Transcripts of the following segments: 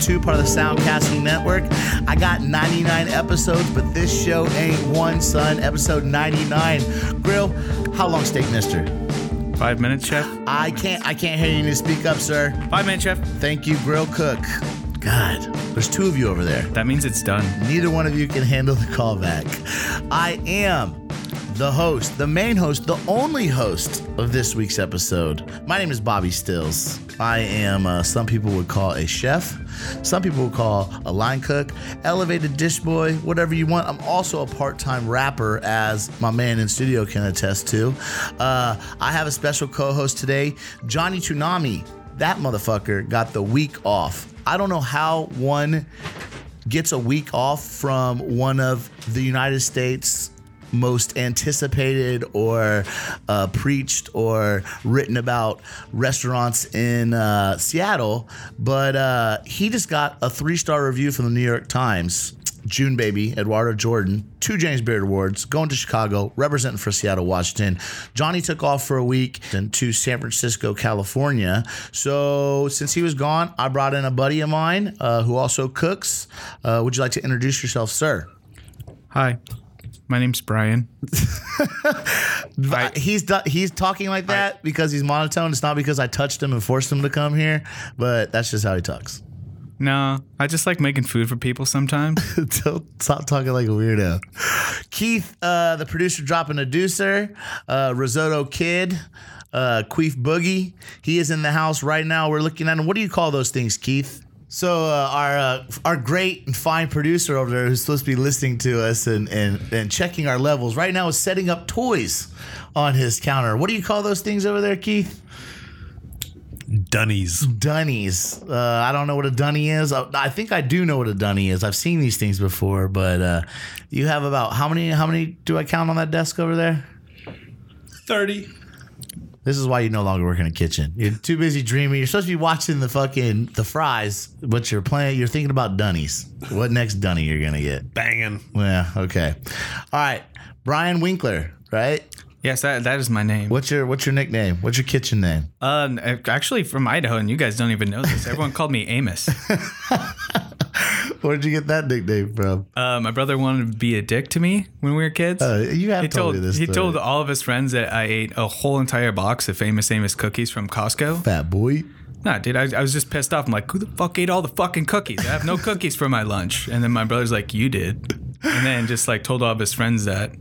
212, part of the Soundcasting Network. I got 99 episodes, but this show ain't one, son. Episode 99. Grill, how long steak, mister? Five minutes, chef. I can't I can't hear you need to speak up, sir. Five minutes, chef. Thank you, Grill Cook. God, there's two of you over there. That means it's done. Neither one of you can handle the callback. I am the host, the main host, the only host of this week's episode. My name is Bobby Stills. I am, uh, some people would call a chef, some people would call a line cook, elevated dish boy, whatever you want. I'm also a part time rapper, as my man in studio can attest to. Uh, I have a special co host today, Johnny Tsunami. That motherfucker got the week off. I don't know how one gets a week off from one of the United States most anticipated or uh, preached or written about restaurants in uh, Seattle, but uh, he just got a three star review from the New York Times. JuneBaby, Eduardo Jordan, two James Beard Awards, going to Chicago, representing for Seattle, Washington. Johnny took off for a week to San Francisco, California. So since he was gone, I brought in a buddy of mine uh, who also cooks. Uh, would you like to introduce yourself, sir? Hi, my name's Brian. I, he's he's talking like that because he's monotone. It's not because I touched him and forced him to come here, but that's just how he talks. No, I just like making food for people sometimes. Don't stop talking like a weirdo. Keith, uh, the producer, dropping a deucer. Uh, Risotto Kid, uh, Queef Boogie. He is in the house right now. We're looking at him. What do you call those things, Keith? So uh, our uh, our great and fine producer over there, who's supposed to be listening to us and, and and checking our levels right now, is setting up toys on his counter. What do you call those things over there, Keith? Dunnies. Dunnies. Uh, I don't know what a dunny is. I, I think I do know what a dunny is. I've seen these things before, but uh, you have about how many? How many do I count on that desk over there? 30. This is why you no longer work in a kitchen. You're too busy dreaming. You're supposed to be watching the fucking the fries, but you're playing. You're thinking about dunnies. What next dunny you're gonna get? Banging. Yeah. Okay. All right. Brian Winkler. Right. yes, that, that is my name. What's your What's your nickname? What's your kitchen name? Uh, actually, from Idaho, and you guys don't even know this. Everyone called me Amos. Where did you get that nickname from? Uh, my brother wanted to be a dick to me when we were kids. Uh, you have he told, told me this. he story. told all of his friends that I ate a whole entire box of famous Amos cookies from Costco. fat boy. Nah, dude, I, I was just pissed off. I'm like, who the fuck ate all the fucking cookies? I have no cookies for my lunch. And then my brother's like, you did. And then just like told all of his friends that.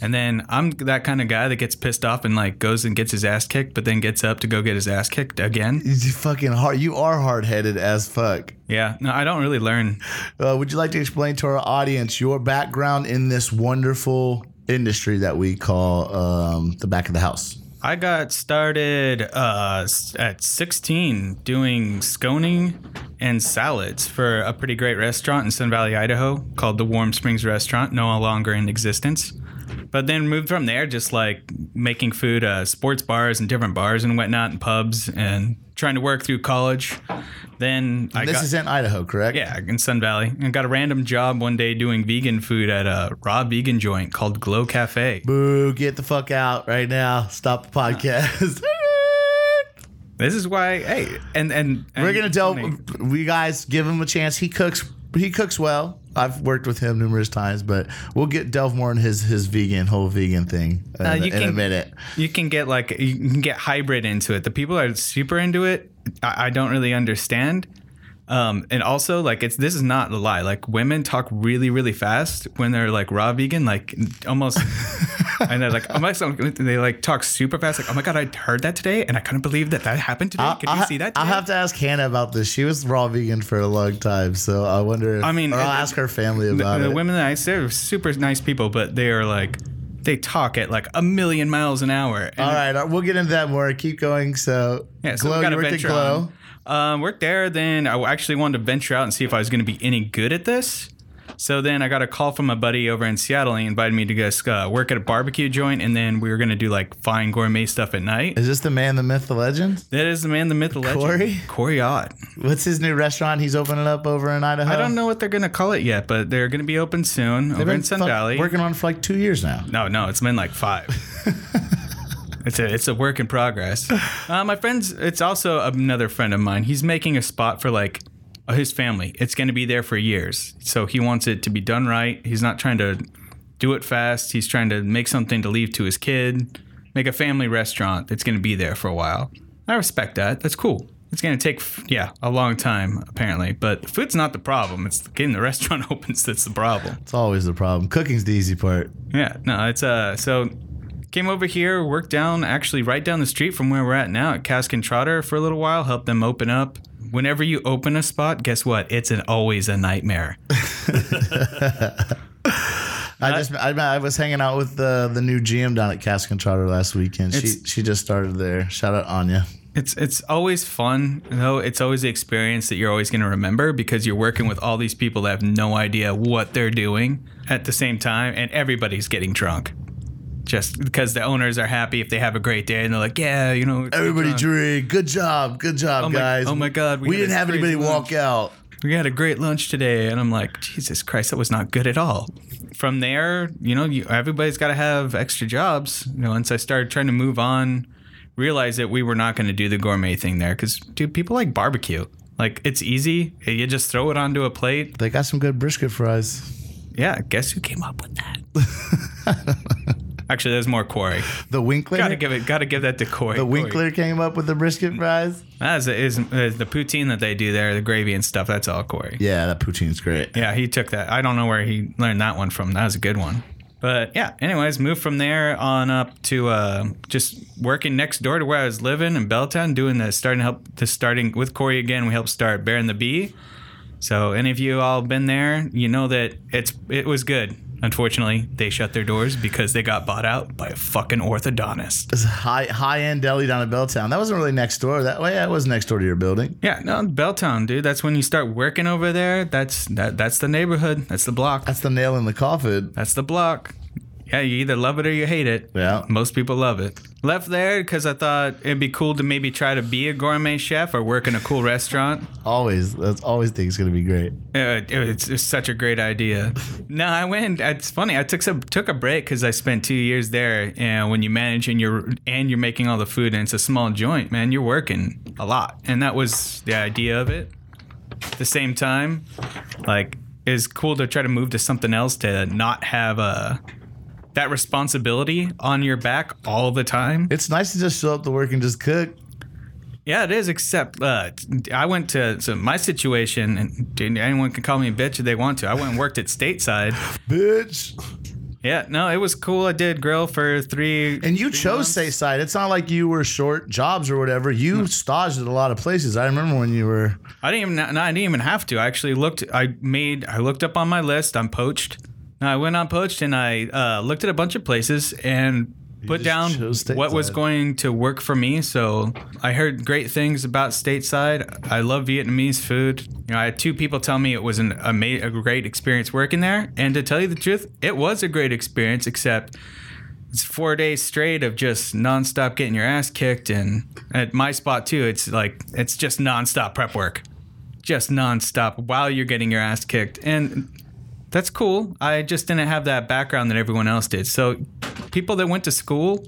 And then I'm that kind of guy that gets pissed off and like goes and gets his ass kicked, but then gets up to go get his ass kicked again. You fucking hard. You are hard headed as fuck. Yeah, no, I don't really learn. Uh, would you like to explain to our audience your background in this wonderful industry that we call um, the back of the house? I got started uh, at 16 doing sconing and salads for a pretty great restaurant in Sun Valley, Idaho called the Warm Springs Restaurant, no longer in existence. But then moved from there, just like making food, uh, sports bars and different bars and whatnot, and pubs, and trying to work through college. Then I this got is in Idaho, correct? yeah in Sun Valley, and got a random job one day doing vegan food at a raw vegan joint called Glow Cafe. Boo, get the fuck out right now. Stop the podcast. This is why, hey, and and, and We're gonna delve. We guys give him a chance. He cooks. He cooks well. I've worked with him numerous times, but we'll get delve more in his his vegan whole vegan thing in, Uh, in a minute. you can get like you can get hybrid into it. The people are super into it, I, I don't really understand. Um, and also like it's this is not a lie. Like women talk really really fast when they're like raw vegan, like almost, and they're like oh my, they like talk super fast. Like oh my god, I heard that today, and I couldn't believe that that happened today. Could you I'll, see that? I'll have to ask Hannah about this. She was raw vegan for a long time, so I wonder. If, I mean, or I'll ask her family about the it. The women that I say are super nice people, but they are like they talk at like a million miles an hour. All right, uh, we'll get into that more. Keep going. So, Yeah, so Glow, you worked at Glow. on. Um, worked there. Then I actually wanted to venture out and see if I was going to be any good at this. So then I got a call from a buddy over in Seattle. He invited me to go uh, work at a barbecue joint, and then we were going to do like fine gourmet stuff at night. Is this the man, the myth, the legend? That is the man, the myth, the legend. Corey? Corey Ott. What's his new restaurant he's opening up over in Idaho? I don't know what they're going to call it yet, but they're going to be open soon They've over in Sun Valley. working on it for like two years now. No, no, it's been like five. It's a it's a work in progress. Uh, my friends, it's also another friend of mine. He's making a spot for like uh, his family. It's going to be there for years, so he wants it to be done right. He's not trying to do it fast. He's trying to make something to leave to his kid, make a family restaurant that's going to be there for a while. I respect that. That's cool. It's going to take, yeah, a long time apparently, but food's not the problem. It's getting the restaurant opens that's the problem. It's always the problem. Cooking's the easy part. Yeah, no, it's uh so came over here, worked down actually right down the street from where we're at now at Cask and Trotter for a little while, helped them open up. Whenever you open a spot, guess what? It's an always a nightmare. I just I, I was hanging out with the the new GM down at Cask and Trotter last weekend. She she just started there. Shout out Anya. It's it's always fun, though. It's always the experience that you're always going to remember because you're working with all these people that have no idea what they're doing at the same time, and everybody's getting drunk. Just because the owners are happy if they have a great day, and they're like, "Yeah, you know, Everybody drunk. drink. Good job. Good job, Oh my- guys. oh my God, we We, didn't have anybody crazy walk out. we had a great lunch today and i'm like jesus christ that was not good at all from there you know you, everybody's got to have extra jobs you know once i started trying to move on realized that we were not going to do the gourmet thing there because dude people like barbecue like it's easy you just throw it onto a plate They got some good brisket fries. yeah guess who came up with that actually there's more corey The Winkler. gotta give it gotta give that to corey the Corey. Winkler came up with the brisket fries. That is, is, is the poutine that they do there the gravy and stuff that's all corey Yeah, that poutine's great. Yeah, he took that. I don't know where he learned that one from. That was a good one. But yeah, anyways, moved from there on up to uh, just working next door to where I was living in Belltown, doing the starting help to starting with Corey again. We helped start Bear and the Bee. So any of you all been there, you know that it's it was good. Unfortunately, they shut their doors because they got bought out by a fucking orthodontist. It's a high high end deli down in Belltown. That wasn't really next door. That way, yeah, it was next door to your building. Yeah, no, Belltown, dude. That's when you start working over there. That's that. That's the neighborhood. That's the block. That's the nail in the coffin. That's the block. Yeah, you either love it or you hate it. Yeah. Most people love it. Left there because I thought it'd be cool to maybe try to be a gourmet chef or work in a cool restaurant. Always, that's always think it's gonna be great. Uh, it's, it's such a great idea. No, I went. It's funny. I took some took a break because I spent two years there. And when you manage and you're and you're making all the food and it's a small joint, man, you're working a lot. And that was the idea of it. At the same time, like it's cool to try to move to something else to not have a that responsibility on your back all the time. It's nice to just show up to work and just cook. Yeah, it is. Except uh, I went to so my situation, and anyone can call me a bitch if they want to. I went and worked at Stateside. Bitch. Yeah, no, it was cool. I did grill for three. And you chose Stateside. It's not like you were short jobs or whatever. You staged at a lot of places. I remember when you were. I didn't even. No, I didn't even have to. I actually looked. I made. I looked up on my list. I'm poached. I went on poached and I uh, looked at a bunch of places and put down what was going to work for me. So I heard great things about stateside. I love Vietnamese food. You know, I had two people tell me it was an ama- a great experience working there, and to tell you the truth, it was a great experience. Except it's four days straight of just nonstop getting your ass kicked, and at my spot too, it's like it's just nonstop prep work, just nonstop while you're getting your ass kicked, and that's cool. I just didn't have that background that everyone else did. So people that went to school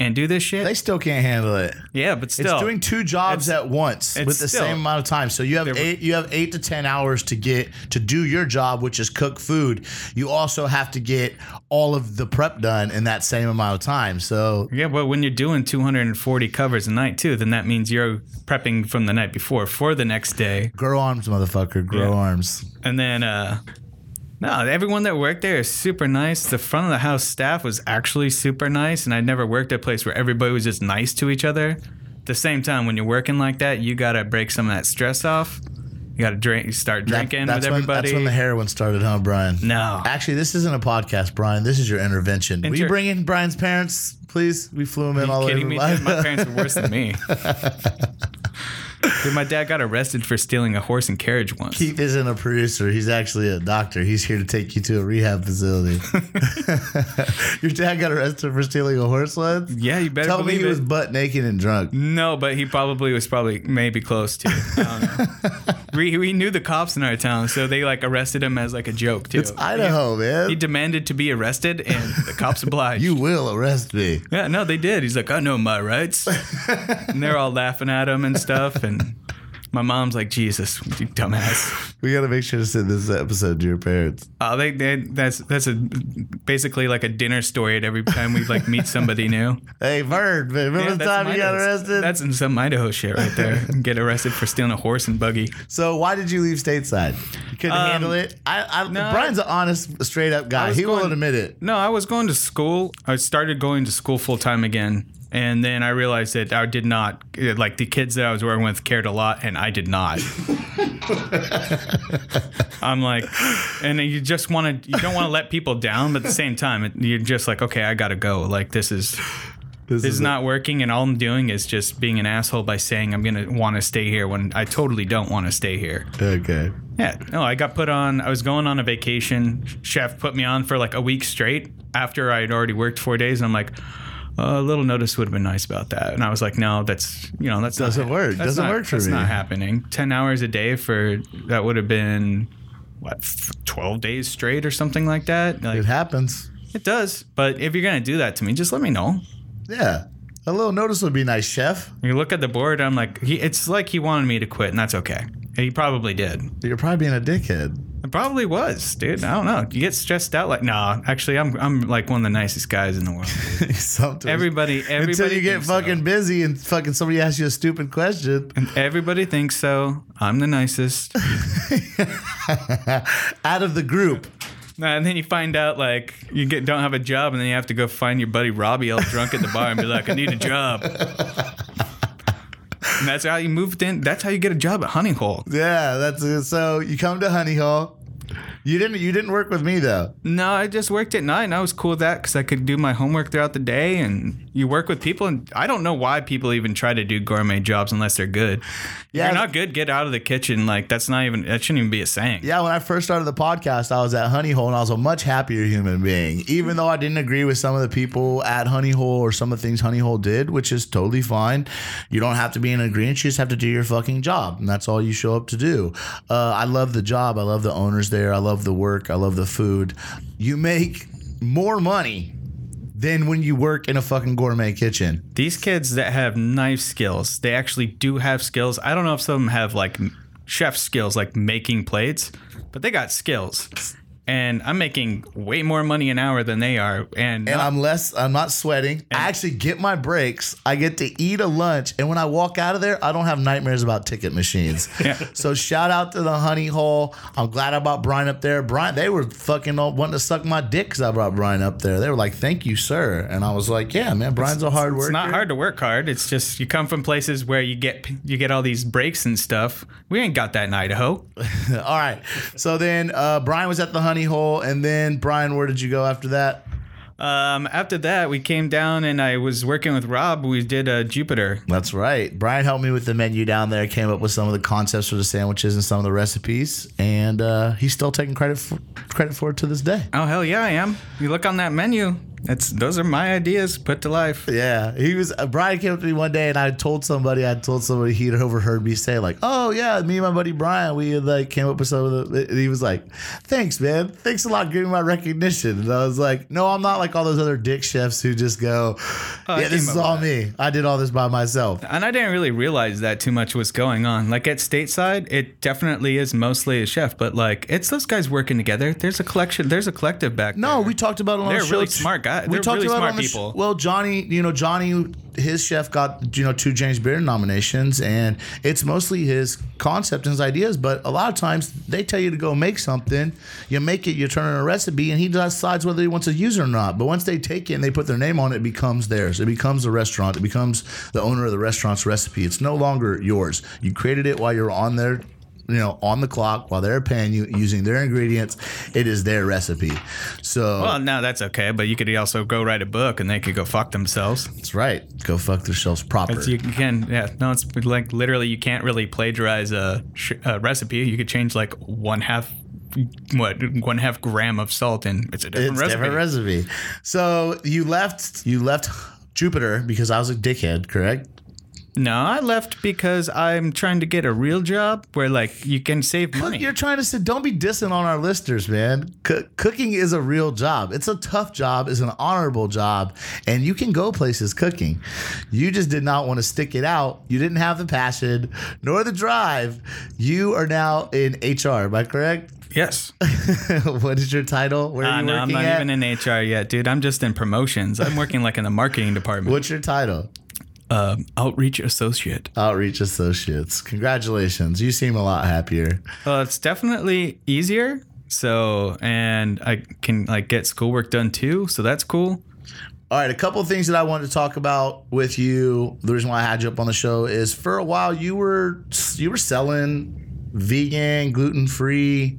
and do this shit, They still can't handle it. yeah, but still, It's doing two jobs It's- at once it's with the still- same amount of time. So you have eight. You have eight to ten hours to get to do your job, which is cook food. You also have to get all of the prep done in that same amount of time. So Yeah, but when you're doing 240 covers a night too, then that means you're prepping from the night before for the next day. grow arms, motherfucker. Grow Yeah. arms. And then, uh, no, everyone that worked there is super nice. The front of the house staff was actually super nice, and I'd never worked at a place where everybody was just nice to each other. At the same time, when you're working like that, you gotta break some of that stress off. You gotta drink, start drinking that's with when, everybody. That's when the heroin started, huh, Brian? no, Actually, this isn't a podcast, Brian. This is your intervention. Will you Inter- bring in Brian's parents, please? We flew them in all Are you kidding me? Dude, my parents were worse than me. Dude, my dad got arrested for stealing a horse and carriage once. Keith isn't a producer. He's actually a doctor. He's here to take you to a rehab facility. Your dad got arrested for stealing a horse once? yeah, you better Tell me he it. was butt naked and drunk. No, but he probably was probably maybe close to. I don't know. we, we knew the cops in our town, so they like arrested him as like a joke too. It's Idaho, man. He demanded to be arrested, and the cops obliged. you will arrest me. Yeah, no, they did. He's like, I know my rights. and they're all laughing at him and stuff. And my mom's like, Jesus, you dumbass. We got to make sure to send this episode to your parents. Oh, they, they that's that's a basically like a dinner story at every time we like meet somebody new. Hey, Bird, remember Yeah, the time you got arrested? That's in some Idaho shit right there. Get arrested for stealing a horse and buggy. so why did you leave stateside? You couldn't Um, handle it. I, I no. Brian's an honest, straight up guy. He will going- admit it. No, I was going to school. I started going to school full time again. And then I realized that I did not, like the kids that I was working with cared a lot, and I did not. I'm like, and you just want to, you don't want to let people down, but at the same time, it- you're just like, okay, I got to go. Like, this is, This, this is not working. And all I'm doing is just being an asshole by saying I'm going to want to stay here when I totally don't want to stay here. okay. Yeah, no, I got put on. I was going on a vacation. Chef put me on for like a week straight after I had already worked four days. And I'm like, "Uh, a little notice would have been nice about that. And I was like, no, that's you know that's Doesn't not, work. Doesn't not- work for that's me. not happening. Ten hours a day for that would have been what twelve days straight or something like that. Like It happens. it does. But if you're gonna do that to me, just let me know. Yeah. A little notice would be nice, chef. You look at the board. I'm like, he, it's like he wanted me to quit, and that's okay. He probably did. You're probably being a dickhead. I probably was, dude. I don't know. You get stressed out like no. Actually, I'm I'm like one of the nicest guys in the world. Sometimes. Everybody, everybody. Until you get thinks so. fucking busy and fucking somebody asks you a stupid question. And everybody thinks so. I'm the nicest. Out of the group. and then you find out like you get don't have a job, and then you have to go find your buddy Robbie all drunk at the bar and be like, I need a job. And that's how you moved in. That's how you get a job at Honey Hole. Yeah, that's. So you come to Honey Hole. You didn't you didn't work with me though. No, I just worked at night, and I was cool with that because I could do my homework throughout the day. And you work with people, and I don't know why people even try to do gourmet jobs unless they're good. Yeah. If you're not good, get out of the kitchen. Like that's not even that shouldn't even be a saying. Yeah, when I first started the podcast, I was at Honey Hole and I was a much happier human being. Even though I didn't agree with some of the people at Honey Hole or some of the things Honey Hole did, which is totally fine. You don't have to be in agreement. You just have to do your fucking job. And that's all you show up to do. Uh, I love the job. I love the owners there. I love the work. I love the food. You make more money than when you work in a fucking gourmet kitchen. These kids that have knife skills, they actually do have skills. I don't know if some of them have like chef skills, like making plates, but they got skills. And I'm making way more money an hour than they are. And, and I'm less. I'm not sweating. I actually get my breaks. I get to eat a lunch, and when I walk out of there, I don't have nightmares about ticket machines. Yeah. So shout out to the Honey Hole. I'm glad I brought Brian up there. Brian, they were fucking all wanting to suck my dick because I brought Brian up there. They were like, "Thank you, sir," and I was like, "Yeah, man, Brian's a hard worker." It's not hard to work hard. It's just you come from places where you get you get all these breaks and stuff. We ain't got that in Idaho. all right. So then uh, Brian was at the Honey Hole, and then Brian, where did you go after that? Um, after that, we came down and I was working with Rob. We did a Jupiter. That's right. Brian helped me with the menu down there, came up with some of the concepts for the sandwiches and some of the recipes, and uh, he's still taking credit for, credit for it to this day. Oh hell yeah, I am. You look on that menu. That's those are my ideas put to life. Yeah, he was. Uh, Brian came up to me one day, and I told somebody, I told somebody he'd overheard me say like, "Oh yeah, me and my buddy Brian, we like came up with some of the." And he was like, "Thanks, man. Thanks a lot, for giving me my recognition." And I was like, "No, I'm not like all those other dick chefs who just go, I yeah, this is all with me. I did all this by myself." And I didn't really realize that too much was going on. Like at stateside, it definitely is mostly a chef, but like it's those guys working together. There's a collection. There's a collective back No, there. we talked about it on They're the show really too. smart guys. We They're talked really about it smart on the sh- people. well, Johnny, you know, Johnny, his chef got you know two James Beard nominations, and it's mostly his concept and his ideas. But a lot of times they tell you to go make something, you make it, you turn it in a recipe, and he decides whether he wants to use it or not. But once they take it and they put their name on it, it becomes theirs. It becomes the restaurant. It becomes the owner of the restaurant's recipe. It's no longer yours. You created it while you're on there you know, on the clock while they're paying you using their ingredients. It is their recipe. So Well, no, that's okay. But you could also go write a book, and they could go fuck themselves. that's right. Go fuck themselves proper. It's, you can, yeah. No, it's like literally, you can't really plagiarize a, a recipe. You could change like one half, what one half gram of salt, and it's a different it's recipe. different recipe. So you left you left Jupiter because I was a dickhead, correct? No, I left because I'm trying to get a real job where like you can save Look, money. you're trying to say, don't be dissing on our listeners, man. C- cooking is a real job. It's a tough job. It's an honorable job, and you can go places cooking. You just did not want to stick it out. You didn't have the passion nor the drive. You are now in HR. Am I correct? Yes. what is your title? Where are Uh, you no, I'm not at? even in HR yet, dude. I'm just in promotions. I'm working like in the marketing department. What's your title? Uh, outreach associate. Outreach Associates. Congratulations. You seem a lot happier. Well, it's definitely easier. So, and I can like get schoolwork done too. So that's cool. All right, a couple of things that I wanted to talk about with you. The reason why I had you up on the show is for a while you were you were selling vegan, gluten free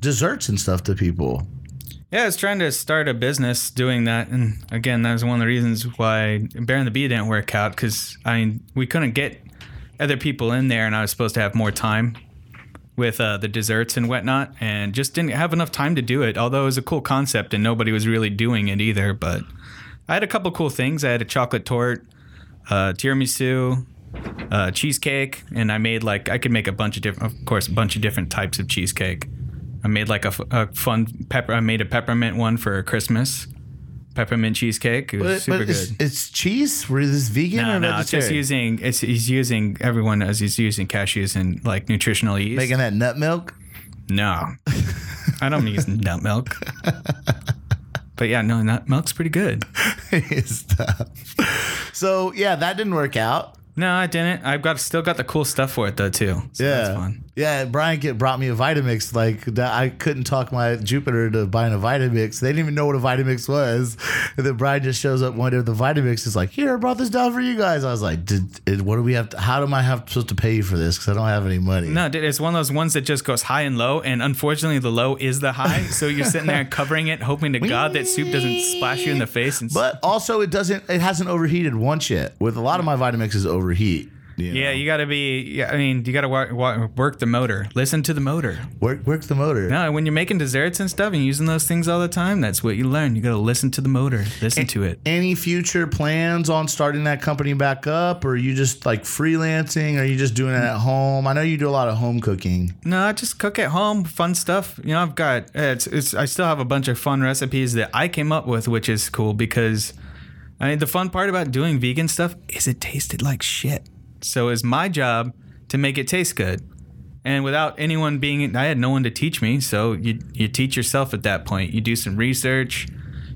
desserts and stuff to people. Yeah, I was trying to start a business doing that, and again, that was one of the reasons why Bear and the Bee didn't work out because I mean we couldn't get other people in there, and I was supposed to have more time with uh, the desserts and whatnot, and just didn't have enough time to do it. Although it was a cool concept, and nobody was really doing it either. But I had a couple cool things. I had a chocolate tort, uh, tiramisu, uh, cheesecake, and I made like I could make a bunch of different, of course, a bunch of different types of cheesecake. I made like a fun pepper. I made a peppermint one for Christmas. Peppermint cheesecake. It was But, super but good. it's, it's cheese? Were this vegan no, or no, it's just using. It's he's using everyone as he's using cashews and like nutritional yeast. Making that nut milk? no, I don't use nut milk. But yeah, no, nut milk's pretty good. Stuff. So yeah, that didn't work out. No, I didn't. I've got still got the cool stuff for it though too. So yeah, that's fun. Yeah. Brian get, brought me a Vitamix. Like that, I couldn't talk my Jupiter to buying a Vitamix. They didn't even know what a Vitamix was. And then Brian just shows up one day with the Vitamix. Is like, here, I brought this down for you guys. I was like, did, what do we have? To, how am I have supposed to pay you for this? Because I don't have any money. No, dude, it's one of those ones that just goes high and low, and unfortunately, the low is the high. So you're sitting there covering it, hoping to God that soup doesn't splash you in the face. And But also, it doesn't. It hasn't overheated once yet. With a lot of my Vitamixes overheat. You know. yeah, you got to be. Yeah, I mean, you got to work, work the motor. Listen to the motor. work work the motor. No, when you're making desserts and stuff and using those things all the time, that's what you learn. You got to listen to the motor. Listen to it. Any future plans on starting that company back up, or are you just like freelancing? Or are you just doing it at home? I know you do a lot of home cooking. No, I just cook at home, fun stuff. You know, I've got uh, it's, it's I still have a bunch of fun recipes that I came up with, which is cool because I mean the fun part about doing vegan stuff is it tasted like shit. So it's my job to make it taste good. And without anyone being I had no one to teach me, so you you teach yourself at that point. You do some research.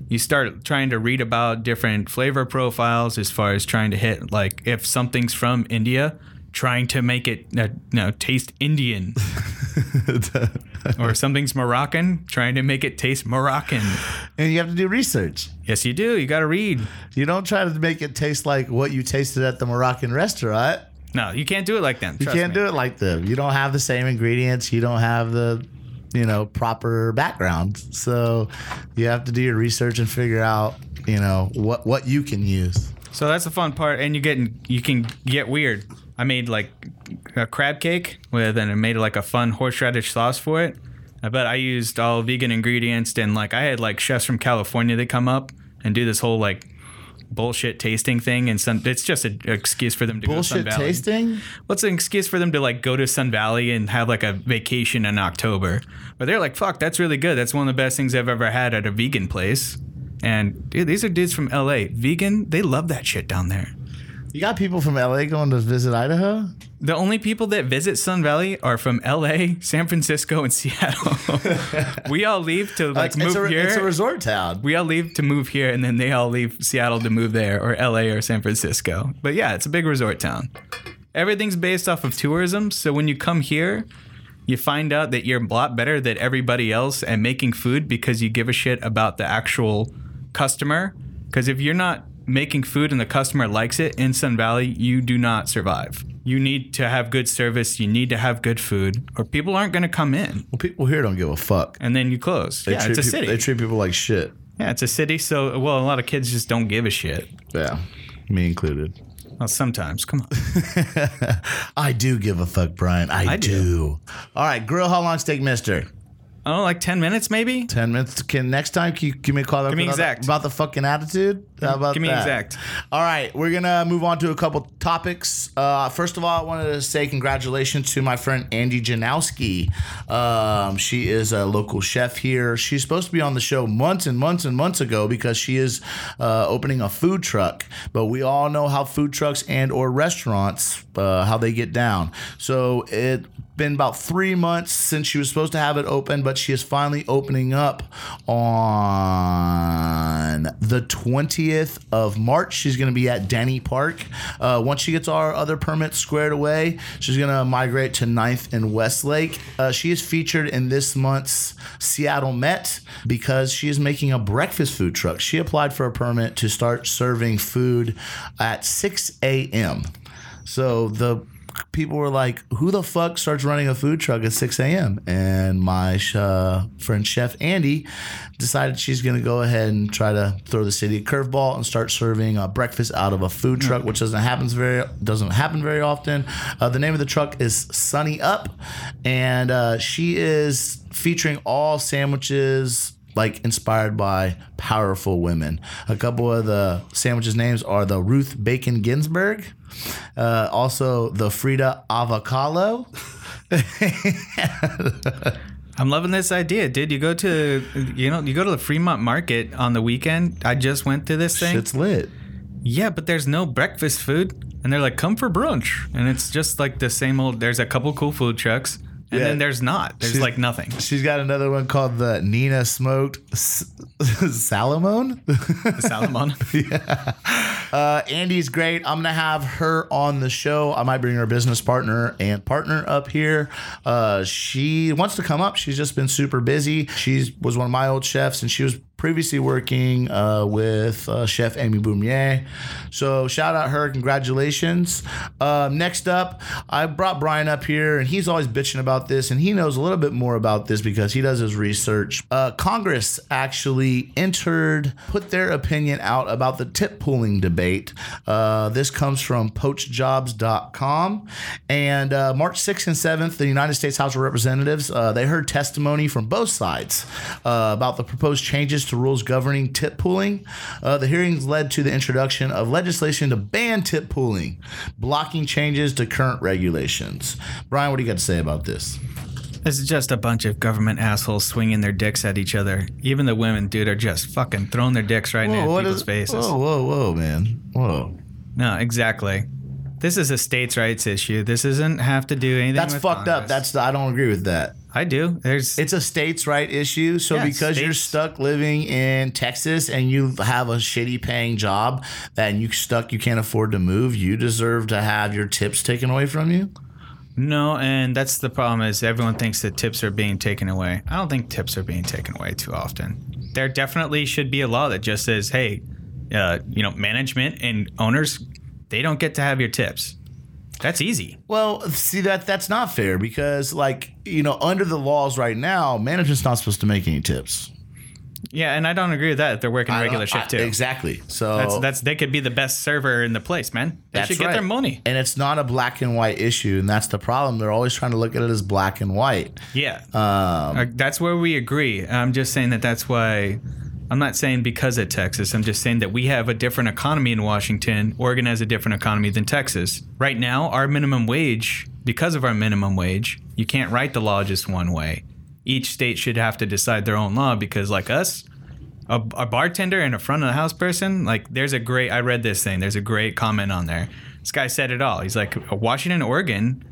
You start trying to read about different flavor profiles as far as trying to hit like if something's from India, trying to make it uh, no taste Indian or something's Moroccan, trying to make it taste Moroccan. And you have to do research. Yes, you do. You got to read. You don't try to make it taste like what you tasted at the Moroccan restaurant. No, you can't do it like them. You can't do it like them. You don't have the same ingredients. You don't have the, you know, proper background. So you have to do your research and figure out, you know, what what you can use. So that's the fun part, and you get you can get weird. I made like a crab cake with, and I made like a fun horseradish sauce for it. But I used all vegan ingredients, and like I had like chefs from California that come up and do this whole like bullshit tasting thing, and some it's just an excuse for them to go to Sun Bullshit Valley. tasting. What's an excuse for them to like go to Sun Valley and have like a vacation in October? But they're like, fuck, that's really good. That's one of the best things I've ever had at a vegan place. And dude, these are dudes from LA. Vegan, they love that shit down there. You got people from LA going to visit Idaho. The only people that visit Sun Valley are from LA, San Francisco, and Seattle. we all leave to like move a, here. it's a resort town. we all leave to move here, and then they all leave Seattle to move there, or LA or San Francisco. But yeah, it's a big resort town. Everything's based off of tourism. So when you come here, you find out that you're a lot better than everybody else at making food because you give a shit about the actual customer. Because if you're not making food and the customer likes it in Sun Valley, you do not survive. You need to have good service, you need to have good food, or people aren't going to come in. Well, people here don't give a fuck. And then you close. They yeah, it's a peop- city. They treat people like shit. yeah, it's a city. So, well, a lot of kids just don't give a shit. Yeah, me included. Well, sometimes. Come on. I do give a fuck, Brian. I, I do. do. All right, grill how long steak, Mister. Oh, like 10 minutes maybe? Ten minutes. Can next time can you give me a call Give me about, exact. about the fucking attitude? How about Give me that? exact. All right, we're gonna move on to a couple topics. Uh, first of all, I wanted to say congratulations to my friend Angie Janowski. Um, she is a local chef here. She's supposed to be on the show months and months and months ago because she is uh, opening a food truck. But we all know how food trucks and or restaurants uh, how they get down. So it been about three months since she was supposed to have it open, but she is finally opening up on the 20th of March. She's going to be at Denny Park. Uh, once she gets our other permits squared away, she's going to migrate to 9th and Westlake. Uh, she is featured in this month's Seattle Met because she is making a breakfast food truck. She applied for a permit to start serving food at 6 a.m. So the people were like, "Who the fuck starts running a food truck at 6 a.m.?" And my uh, friend Chef Andy decided she's going to go ahead and try to throw the city a curveball and start serving uh, breakfast out of a food truck, which doesn't happen very doesn't happen very often. Uh, the name of the truck is Sunny Up, and uh, she is featuring all sandwiches like inspired by powerful women. A couple of the sandwiches names are the Ruth Bacon Ginsburg, uh, also the Frida Avocado. I'm loving this idea, dude. You go to you know you go to the Fremont Market on the weekend. I just went to this thing. It's lit. Yeah, but there's no breakfast food, and they're like, "Come for brunch," and it's just like the same old. There's a couple cool food trucks, and Yeah. then there's not. There's She's- like nothing. She's got another one called the Nina Smoked S- Salamone. yeah. Uh, Andy's great. I'm gonna have her on the show. I might bring her business partner and partner up here. Uh, she wants to come up. She's just been super busy. She was one of my old chefs, and she was previously working uh, with uh, Chef Amy Boumier. So shout out her. Congratulations. Um, next up, I brought Brian up here, and he's always bitching about this, and he knows a little bit more about this because he does his research. Uh, Congress actually entered, put their opinion out about the tip pooling debate. Uh, this comes from poachedjobs.com. And uh, March 6th and 7th, the United States House of Representatives, they heard testimony from both sides about the proposed changes to rules governing tip pooling. Uh, the hearings led to the introduction of legislation to ban tip pooling, blocking changes to current regulations. Brian, what do you got to say about this? This is just a bunch of government assholes swinging their dicks at each other. Even the women, dude, are just fucking throwing their dicks right in people's is- faces. Whoa, whoa, whoa, man. Whoa. No, exactly. This is a states' rights issue. This doesn't have to do anything. That's fucked up. Congress. That's I don't agree with that. I do. There's It's a states' right issue. So Yeah, because you're stuck living in Texas and you have a shitty paying job and you stuck you can't afford to move, you deserve to have your tips taken away from you. no, and that's the problem. Is everyone thinks that tips are being taken away. I don't think tips are being taken away too often. There definitely should be a law that just says, "Hey, uh, you know, management and owners, they don't get to have your tips." That's easy. Well, see that that's not fair because like, you know, under the laws right now, management's not supposed to make any tips. Yeah, and I don't agree with that. They're working I regular shift too. Exactly. So That's that's they could be the best server in the place, man. They should get right. their money. And it's not a black and white issue, and that's the problem. They're always trying to look at it as black and white. Yeah, Um, Uh, that's where we agree. I'm just saying that that's why. I'm not saying because of Texas. I'm just saying that we have a different economy in Washington. Oregon has a different economy than Texas. Right now, our minimum wage, because of our minimum wage, you can't write the law just one way. Each state should have to decide their own law because, like us, a, a bartender and a front of the house person, like there's a great. I read this thing. There's a great comment on there. This guy said it all. He's like Washington, Oregon,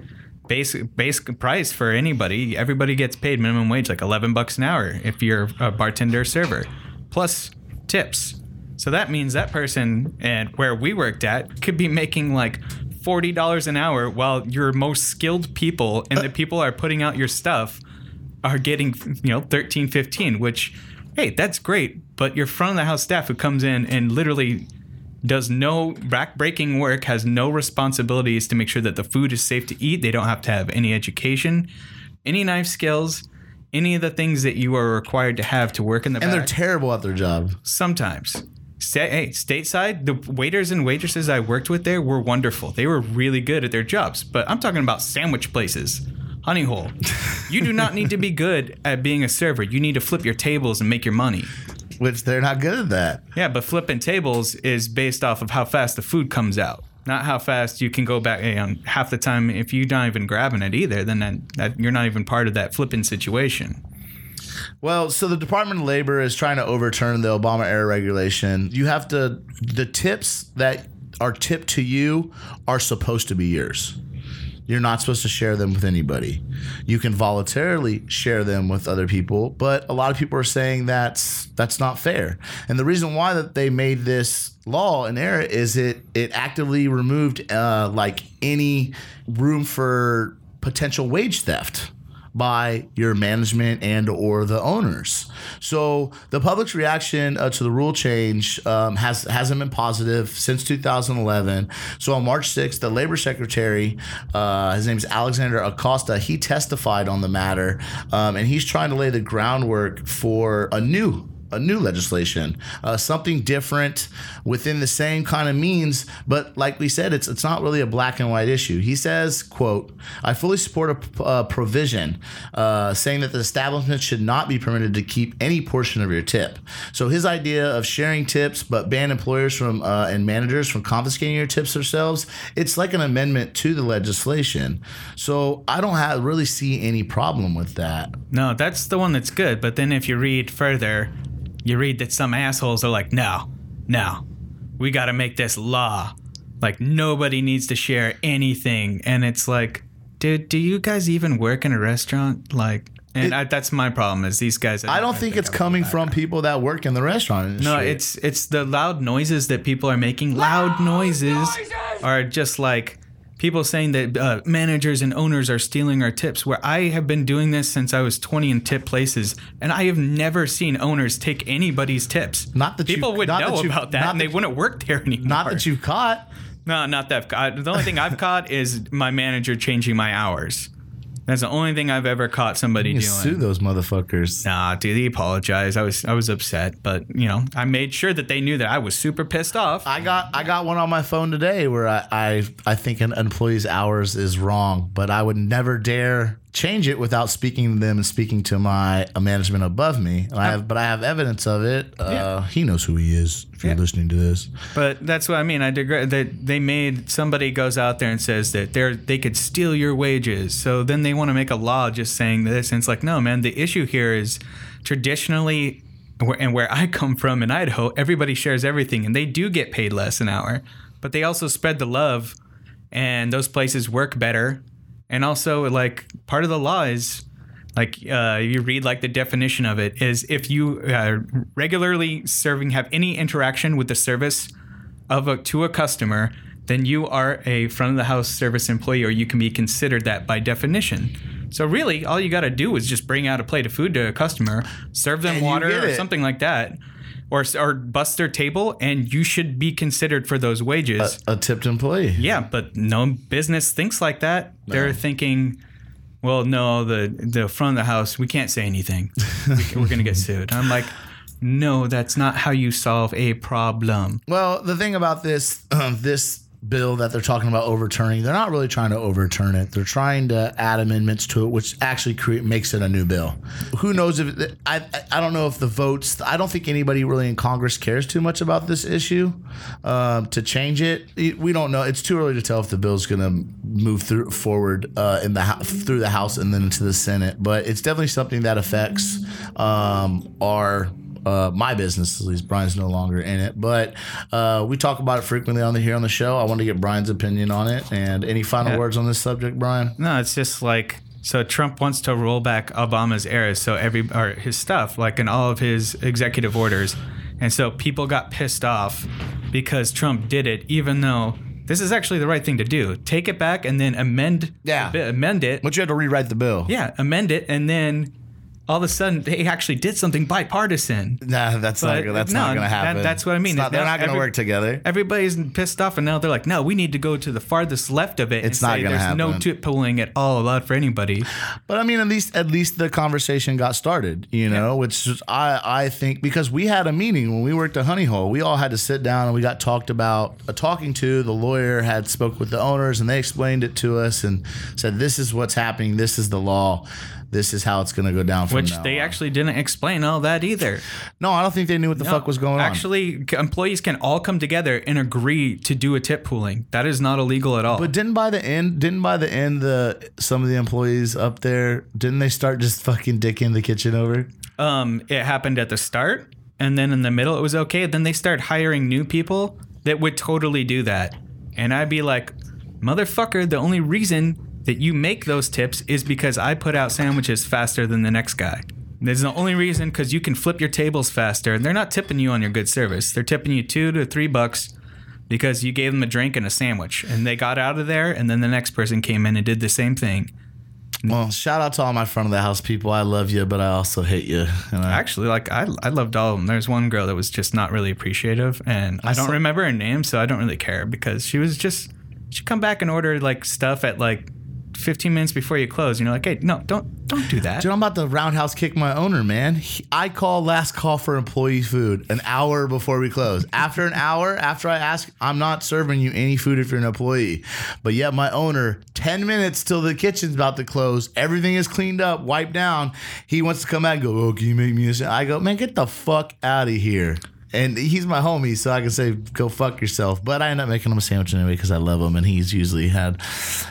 base basic price for anybody. Everybody gets paid minimum wage, like eleven bucks an hour if you're a bartender server, plus tips. So that means that person and where we worked at could be making like forty dollars an hour, while your most skilled people and the people are putting out your stuff are getting you know 13 15 which hey that's great but your front of the house staff who comes in and literally does no back-breaking work has no responsibilities to make sure that the food is safe to eat they don't have to have any education any knife skills any of the things that you are required to have to work in the and they're terrible at their job. sometimes Sta- hey stateside the waiters and waitresses i worked with there were wonderful they were really good at their jobs but i'm talking about sandwich places honey hole. You do not need to be good at being a server. You need to flip your tables and make your money. Which they're not good at that. Yeah, but flipping tables is based off of how fast the food comes out, not how fast you can go back. You know, half the time, if you're not even grabbing it either, then that, that you're not even part of that flipping situation. Well, so the Department of Labor is trying to overturn the Obama era regulation. You have to, the tips that are tipped to you are supposed to be yours. You're not supposed to share them with anybody. You can voluntarily share them with other people, but a lot of people are saying that's that's not fair. And the reason why that they made this law and era is it it actively removed uh, like any room for potential wage theft by your management and or the owners. So the public's reaction uh, to the rule change um, has hasn't been positive since 2011. So on March 6th, the labor secretary, uh, his name is Alexander Acosta, he testified on the matter, um, and he's trying to lay the groundwork for a new a new legislation, uh, something different within the same kind of means. But like we said, it's it's not really a black and white issue. He says, "quote I fully support a, a provision uh, saying that the establishment should not be permitted to keep any portion of your tip." So his idea of sharing tips but ban employers from uh, and managers from confiscating your tips themselves, it's like an amendment to the legislation. So I don't have, really see any problem with that. No, that's the one that's good. But then if you read further, you read that some assholes are like, no, no, we got to make this law. Like nobody needs to share anything. And it's like, dude, do you guys even work in a restaurant? Like, and It- I, that's my problem is these guys. I don't think it's coming from people that work in the restaurant industry. No, it's it's the loud noises that people are making. Loud noises are just like people saying that uh, managers and owners are stealing our tips. Where I have been doing this since I was 20 in tip places, and I have never seen owners take anybody's tips. Not that people you- would know that you- about that, and they wouldn't work there anymore. not that you've caught. No, not that. I, the only thing I've caught is my manager changing my hours. That's the only thing I've ever caught somebody You doing. sue those motherfuckers. Nah, dude, he apologized. I was I was upset, but you know, I made sure that they knew that I was super pissed off. I got I got one on my phone today where I I, I think an employee's hours is wrong, but I would never dare change it without speaking to them and speaking to my uh, management above me. And I have, but I have evidence of it. Uh, He knows who he is. If you're listening to this, But that's what I mean. I digress. That they made somebody goes out there and says that they're they could steal your wages. So then they want to make a law just saying this, and it's like, no, man. The issue here is traditionally, and where I come from in Idaho, everybody shares everything, and they do get paid less an hour, but they also spread the love, and those places work better. And also, like part of the law is like uh, you read like the definition of it is if you uh, regularly serving have any interaction with the service of a to a customer then you are a front of the house service employee or you can be considered that by definition. So really all you got to do is just bring out a plate of food to a customer serve them And water or something like that or, or bust their table and you should be considered for those wages a tipped employee. yeah, but no business thinks like that. They're thinking, well, no, the the front of the house, we can't say anything. We, we're gonna get sued. I'm like, no, that's not how you solve a problem. Well, the thing about this um, this bill that they're talking about overturning, they're not really trying to overturn it. They're trying to add amendments to it, which actually create, makes it a new bill. Who knows if I I- don't know if the votes. I don't think anybody really in Congress cares too much about this issue um, to change it. We don't know. It's too early to tell if the bill's going to move through forward uh, in the through the House and then into the Senate. But it's definitely something that affects um, our uh, my business at least. Brian's no longer in it, but uh, we talk about it frequently on the here on the show. I want to get Brian's opinion on it. And any final Yeah. words on this subject, Brian? No, it's just like so Trump wants to roll back Obama's era, so every or his stuff, like in all of his executive orders. And so people got pissed off because Trump did it, even though this is actually the right thing to do. Take it back and then amend Yeah. amend it But you had to rewrite the bill. Yeah, amend it and then all of a sudden they actually did something bipartisan. Nah, that's But not that's no, not gonna that- happen. that's what I mean. Not- they're not gonna every- work together. Everybody's pissed off, and now they're like, "No, we need to go to the farthest left of it It's not gonna happen. there's no happen. tip pooling at all allowed for anybody." But I mean, at least at least the conversation got started, you know, which is, I I think because we had a meeting when we worked at Honey Hole, we all had to sit down and we got talked about uh, talking to the lawyer had spoke with the owners and they explained it to us and said this is what's happening, this is the law, this is how it's going to go down from Which they on. actually didn't explain all that either. no, I don't think they knew what the fuck was going on. Actually, employees can all come together and agree to do a tip pooling. That is not illegal at all. But didn't by the end, didn't by the end, the some of the employees up there, didn't they start just fucking dicking the kitchen over? um, it happened at the start, and then in the middle it was okay. Then they start hiring new people that would totally do that, and I'd be like, "Motherfucker, the only reason that you make those tips is because I put out sandwiches faster than the next guy." There's the only reason because you can flip your tables faster, and they're not tipping you on your good service. They're tipping you two to three bucks because you gave them a drink and a sandwich, and they got out of there, and then the next person came in and did the same thing. Well, shout out to all my front of the house people. I love you, but I also hate you. And I- Actually, like I, I loved all of them. There's one girl that was just not really appreciative, and I, don't saw- remember her name, so I don't really care because she was just she'd come back and order like stuff at like 15 minutes before you close. And you're like, hey, no, don't don't do that. Dude, I'm about to roundhouse kick my owner, man. He- I call last call for employee food an hour before we close. After an hour, after I ask, I'm not serving you any food if you're an employee. But yet, my owner, 10 minutes till the kitchen's about to close, everything is cleaned up, wiped down. He wants to come out and go, Oh, can you make me a sa-" I go, Man, get the fuck out of here. And he's my homie, so I can say, go fuck yourself. But I end up making him a sandwich anyway because I love him. And he's usually had,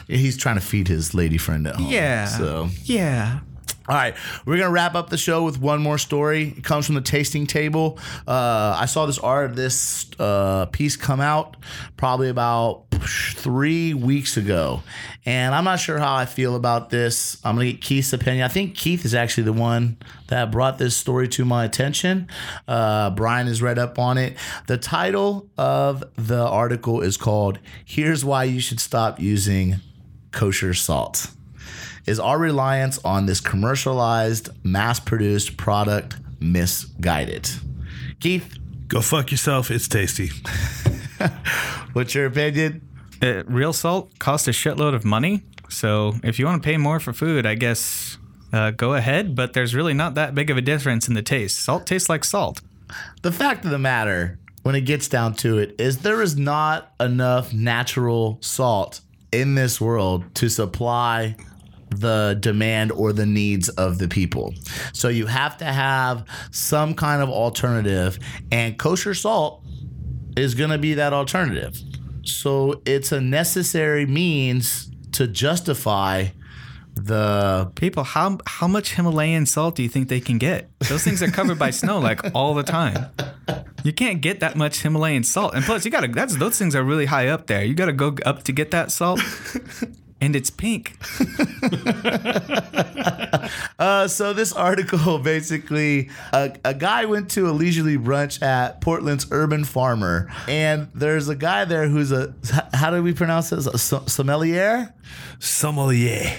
he's trying to feed his lady friend at home. yeah. So. yeah. All right, we're gonna wrap up the show with one more story. It comes from the tasting table. Uh, I saw this art, this uh, piece come out probably about three weeks ago, and I'm not sure how I feel about this. I'm gonna get Keith's opinion. I think Keith is actually the one that brought this story to my attention. Uh, Brian has read up on it. The title of the article is called "Here's Why You Should Stop Using Kosher Salt." is our reliance on this commercialized, mass produced product misguided? Keith, Go fuck yourself. It's tasty. what's your opinion? Uh, real salt costs a shitload of money, so if you want to pay more for food, I guess uh, go ahead. But there's really not that big of a difference in the taste. Salt tastes like salt. The fact of the matter, when it gets down to it, is there is not enough natural salt in this world to supply the demand or the needs of the people. So you have to have some kind of alternative, and kosher salt is going to be that alternative. So it's a necessary means to justify the People, how how much Himalayan salt do you think they can get? Those things are covered by snow like all the time. You can't get that much Himalayan salt, and plus you gotta. That's those things are really high up there. You gotta go up to get that salt, and it's pink. Uh, so this article basically, a, a guy went to a leisurely brunch at Portland's Urban Farmer, and there's a guy there who's a how do we pronounce this? A sommelier? Sommelier.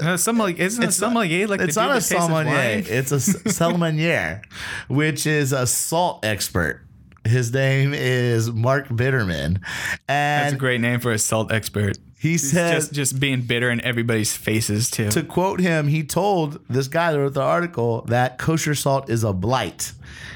Uh, sommelier, isn't it sommelier like It's not a sommelier. It's a selmelier, which is a salt expert. His name is Mark Bitterman, and That's a great name for a salt expert. He He's says just just being bitter in everybody's faces too. to quote him, he told this guy that wrote the article that kosher salt is a blight.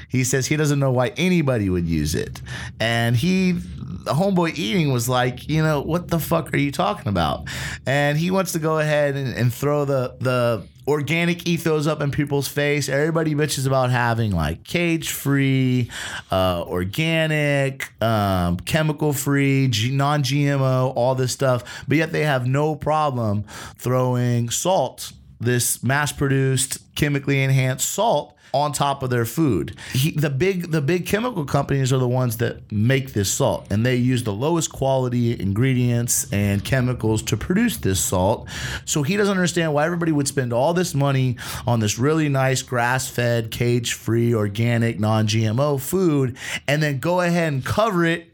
He says he doesn't know why anybody would use it. And he, the homeboy eating was like, you know, what the fuck are you talking about? And he wants to go ahead and, and throw the, the, Organic ethos up in people's face. Everybody bitches about having like cage free, uh, organic, um, chemical free, G- non GMO, all this stuff. But yet they have no problem throwing salt, this mass produced, chemically enhanced salt on top of their food. He, the big the big chemical companies are the ones that make this salt and they use the lowest quality ingredients and chemicals to produce this salt. So he doesn't understand why everybody would spend all this money on this really nice grass-fed, cage-free, organic, non-GMO food and then go ahead and cover it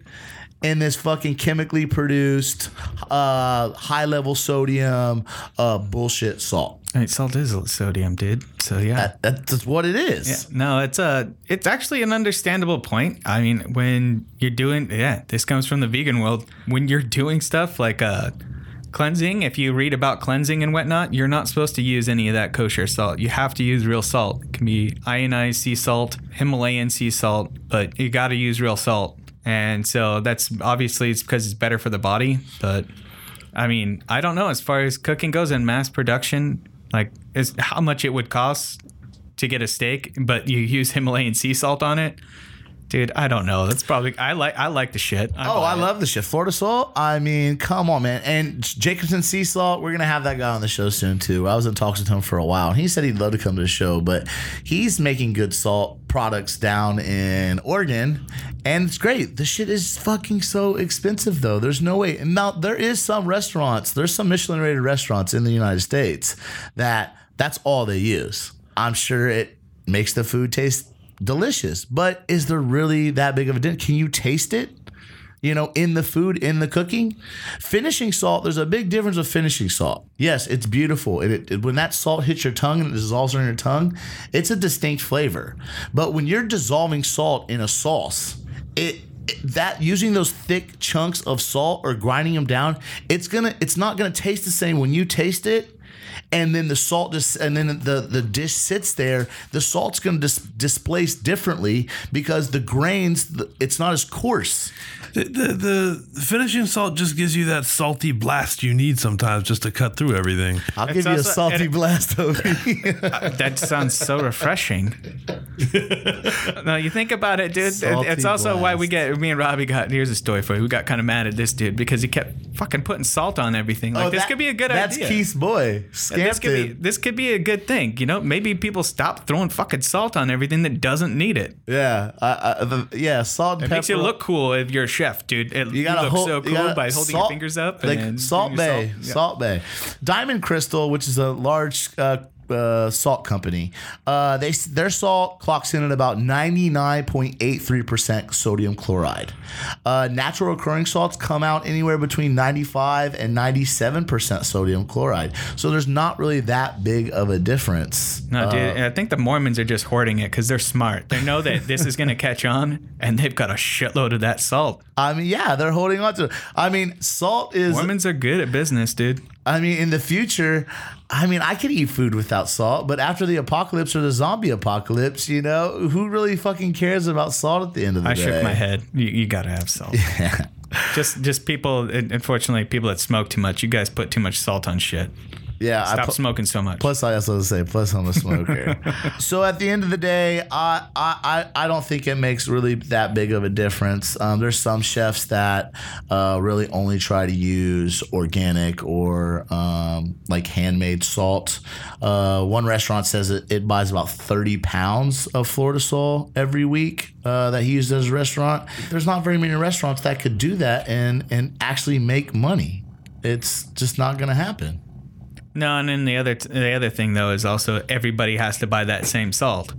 in this fucking chemically produced, uh, high level sodium, uh, bullshit salt. I mean, salt is sodium, dude. So yeah. That, that's what it is. No, it's a it's actually an understandable point. I mean, when you're doing yeah, this comes from the vegan world. When you're doing stuff like uh cleansing, if you read about cleansing and whatnot, you're not supposed to use any of that kosher salt. You have to use real salt. It can be ionized sea salt, Himalayan sea salt, but you got to use real salt. And so that's obviously it's because it's better for the body. But I mean, I don't know as far as cooking goes in mass production, like is how much it would cost to get a steak, but you use Himalayan sea salt on it. Dude, I don't know. That's probably I like I like the shit. Oh, I it. love the shit. Florida salt. I mean, come on, man. And Jacobsen Sea Salt. We're gonna have that guy on the show soon too. I was in talks with him for a while, and he said he'd love to come to the show. But he's making good salt products down in Oregon, and it's great. The shit is fucking so expensive though. There's no way. And now there is some restaurants. There's some Michelin rated restaurants in the United States that that's all they use. I'm sure it makes the food taste delicious. But is there really that big of a difference? Can you taste it? You know, in the food, in the cooking, finishing salt. There's a big difference of finishing salt. Yes, it's beautiful. It, it, when that salt hits your tongue and it dissolves in your tongue, it's a distinct flavor. But when you're dissolving salt in a sauce, it that using those thick chunks of salt or grinding them down, it's gonna it's not gonna taste the same when you taste it and then the salt just and then the the dish sits there. The salt's going to dis- displace differently because the grains it's not as coarse The, the the finishing salt just gives you that salty blast you need sometimes just to cut through everything. i'll It's give you a also- salty and- blast over That sounds so refreshing. no, you think about it, dude. Salty it's also why we get me and Robbie got. Here's a story for you. We got kind of mad at this dude because he kept fucking putting salt on everything. Like oh, this Oh, that- could be a good that's idea. That's Keith's boy And this could be this could be a good thing, you know. Maybe people stop throwing fucking salt on everything that doesn't need it. yeah I, I, the, yeah salt and It pepper makes you look cool if you're a chef, dude. It, You gotta look hold, so you cool gotta- by holding your fingers up. like Salt Bae, salt. Yeah. Salt Bae, Diamond Crystal, which is a large uh, uh, salt company. Uh, they their salt clocks in at about ninety nine point eight three percent sodium chloride. Uh, natural occurring salts come out anywhere between ninety five and ninety seven percent sodium chloride. So there's not really that big of a difference. No, dude. Uh, I think the Mormons are just hoarding it because they're smart. They know that this is going to catch on, and they've got a shitload of that salt. I mean, yeah, they're holding on to. it. I mean, salt is. Mormons are good at business, dude. I mean, in the future, I mean, I could eat food without salt, but after the apocalypse or the zombie apocalypse, you know, who really fucking cares about salt at the end of the I day? I shook my head. You, you gotta have salt. Yeah. Just, just people. Unfortunately, people that smoke too much. You guys put too much salt on shit. Yeah, I Stop pu- smoking so much. Plus, I also say, plus I'm a smoker. so at the end of the day, I, I I don't think it makes really that big of a difference. Um, there's some chefs that uh, really only try to use organic or um, like handmade salt. Uh, one restaurant says it, it buys about 30 pounds of fleur de sel every week uh, that he uses as a restaurant. There's not very many restaurants that could do that and and actually make money. It's just not going to happen. No, and then the other the other thing though is also everybody has to buy that same salt.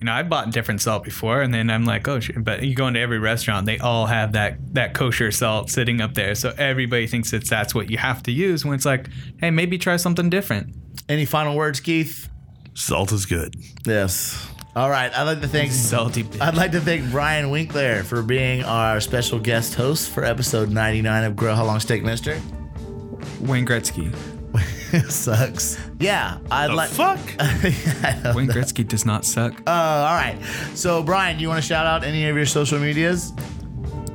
You know, I bought different salt before, and then I'm like, oh shit. But you go into every restaurant, they all have that that kosher salt sitting up there, so everybody thinks it's that's what you have to use. When it's like, hey, maybe try something different. Any final words, Keith? Salt is good. Yes. All right. I'd like to thank Salty. bitch. I'd like to thank Brian Winkler for being our special guest host for episode 99 of Grill How Long Steak Mister. Wayne Gretzky. Sucks. Yeah, I'd The like. fuck? Wayne Gretzky does not suck. Uh, all right. So, Brian, do you want to shout out any of your social medias?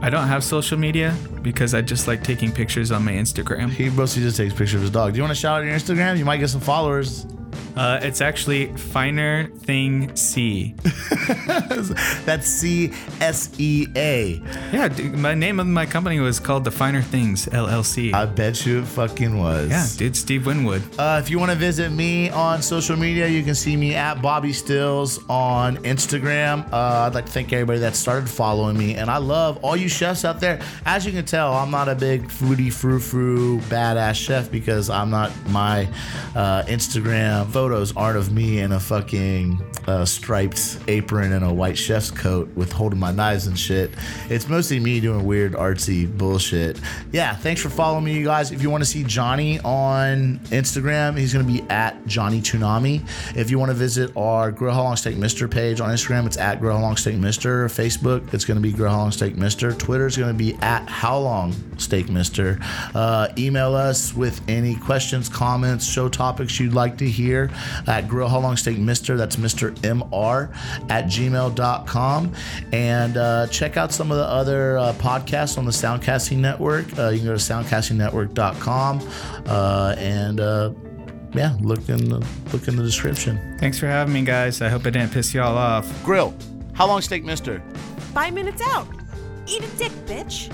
I don't have social media because I just like taking pictures on my Instagram. He mostly just takes pictures of his dog. Do you want to shout out your Instagram? You might get some followers. Uh, it's actually Finer Thing C. That's C S E A. Yeah, dude, my name of my company was called the Finer Things LLC. I bet you it fucking was. yeah, dude, Steve Winwood. Uh, if you want to visit me on social media, you can see me at Bobby Stills on Instagram. Uh, I'd like to thank everybody that started following me, and I love all you chefs out there. As you can tell, I'm not a big foodie frou frou badass chef because I'm not my uh, Instagram photos aren't of me in a fucking uh, striped apron and a white chef's coat with holding my knives and shit. It's mostly me doing weird artsy bullshit. Yeah, thanks for following me, you guys. If you want to see Jhonny on Instagram, he's going to be at Johnny Tunami. If you want to visit our Grill How Long Steak Mister page on Instagram, it's at Grill How Long Steak Mister. Facebook, it's going to be Grill How Long Steak Mister. Twitter is going to be at How Long Steak Mister. Uh, email us with any questions, comments, show topics you'd like to hear at Grill How Long Steak Mister. That's Mr. MR at gmail.com. And uh, check out some of the other uh, podcasts on the Soundcasting Network. Uh, you can go to soundcastingnetwork.com uh, and uh, yeah, look in the look in the description. Thanks for having me, guys. I hope I didn't piss y'all off. Grill. How long steak, Mister? Five minutes out. Eat a dick, bitch.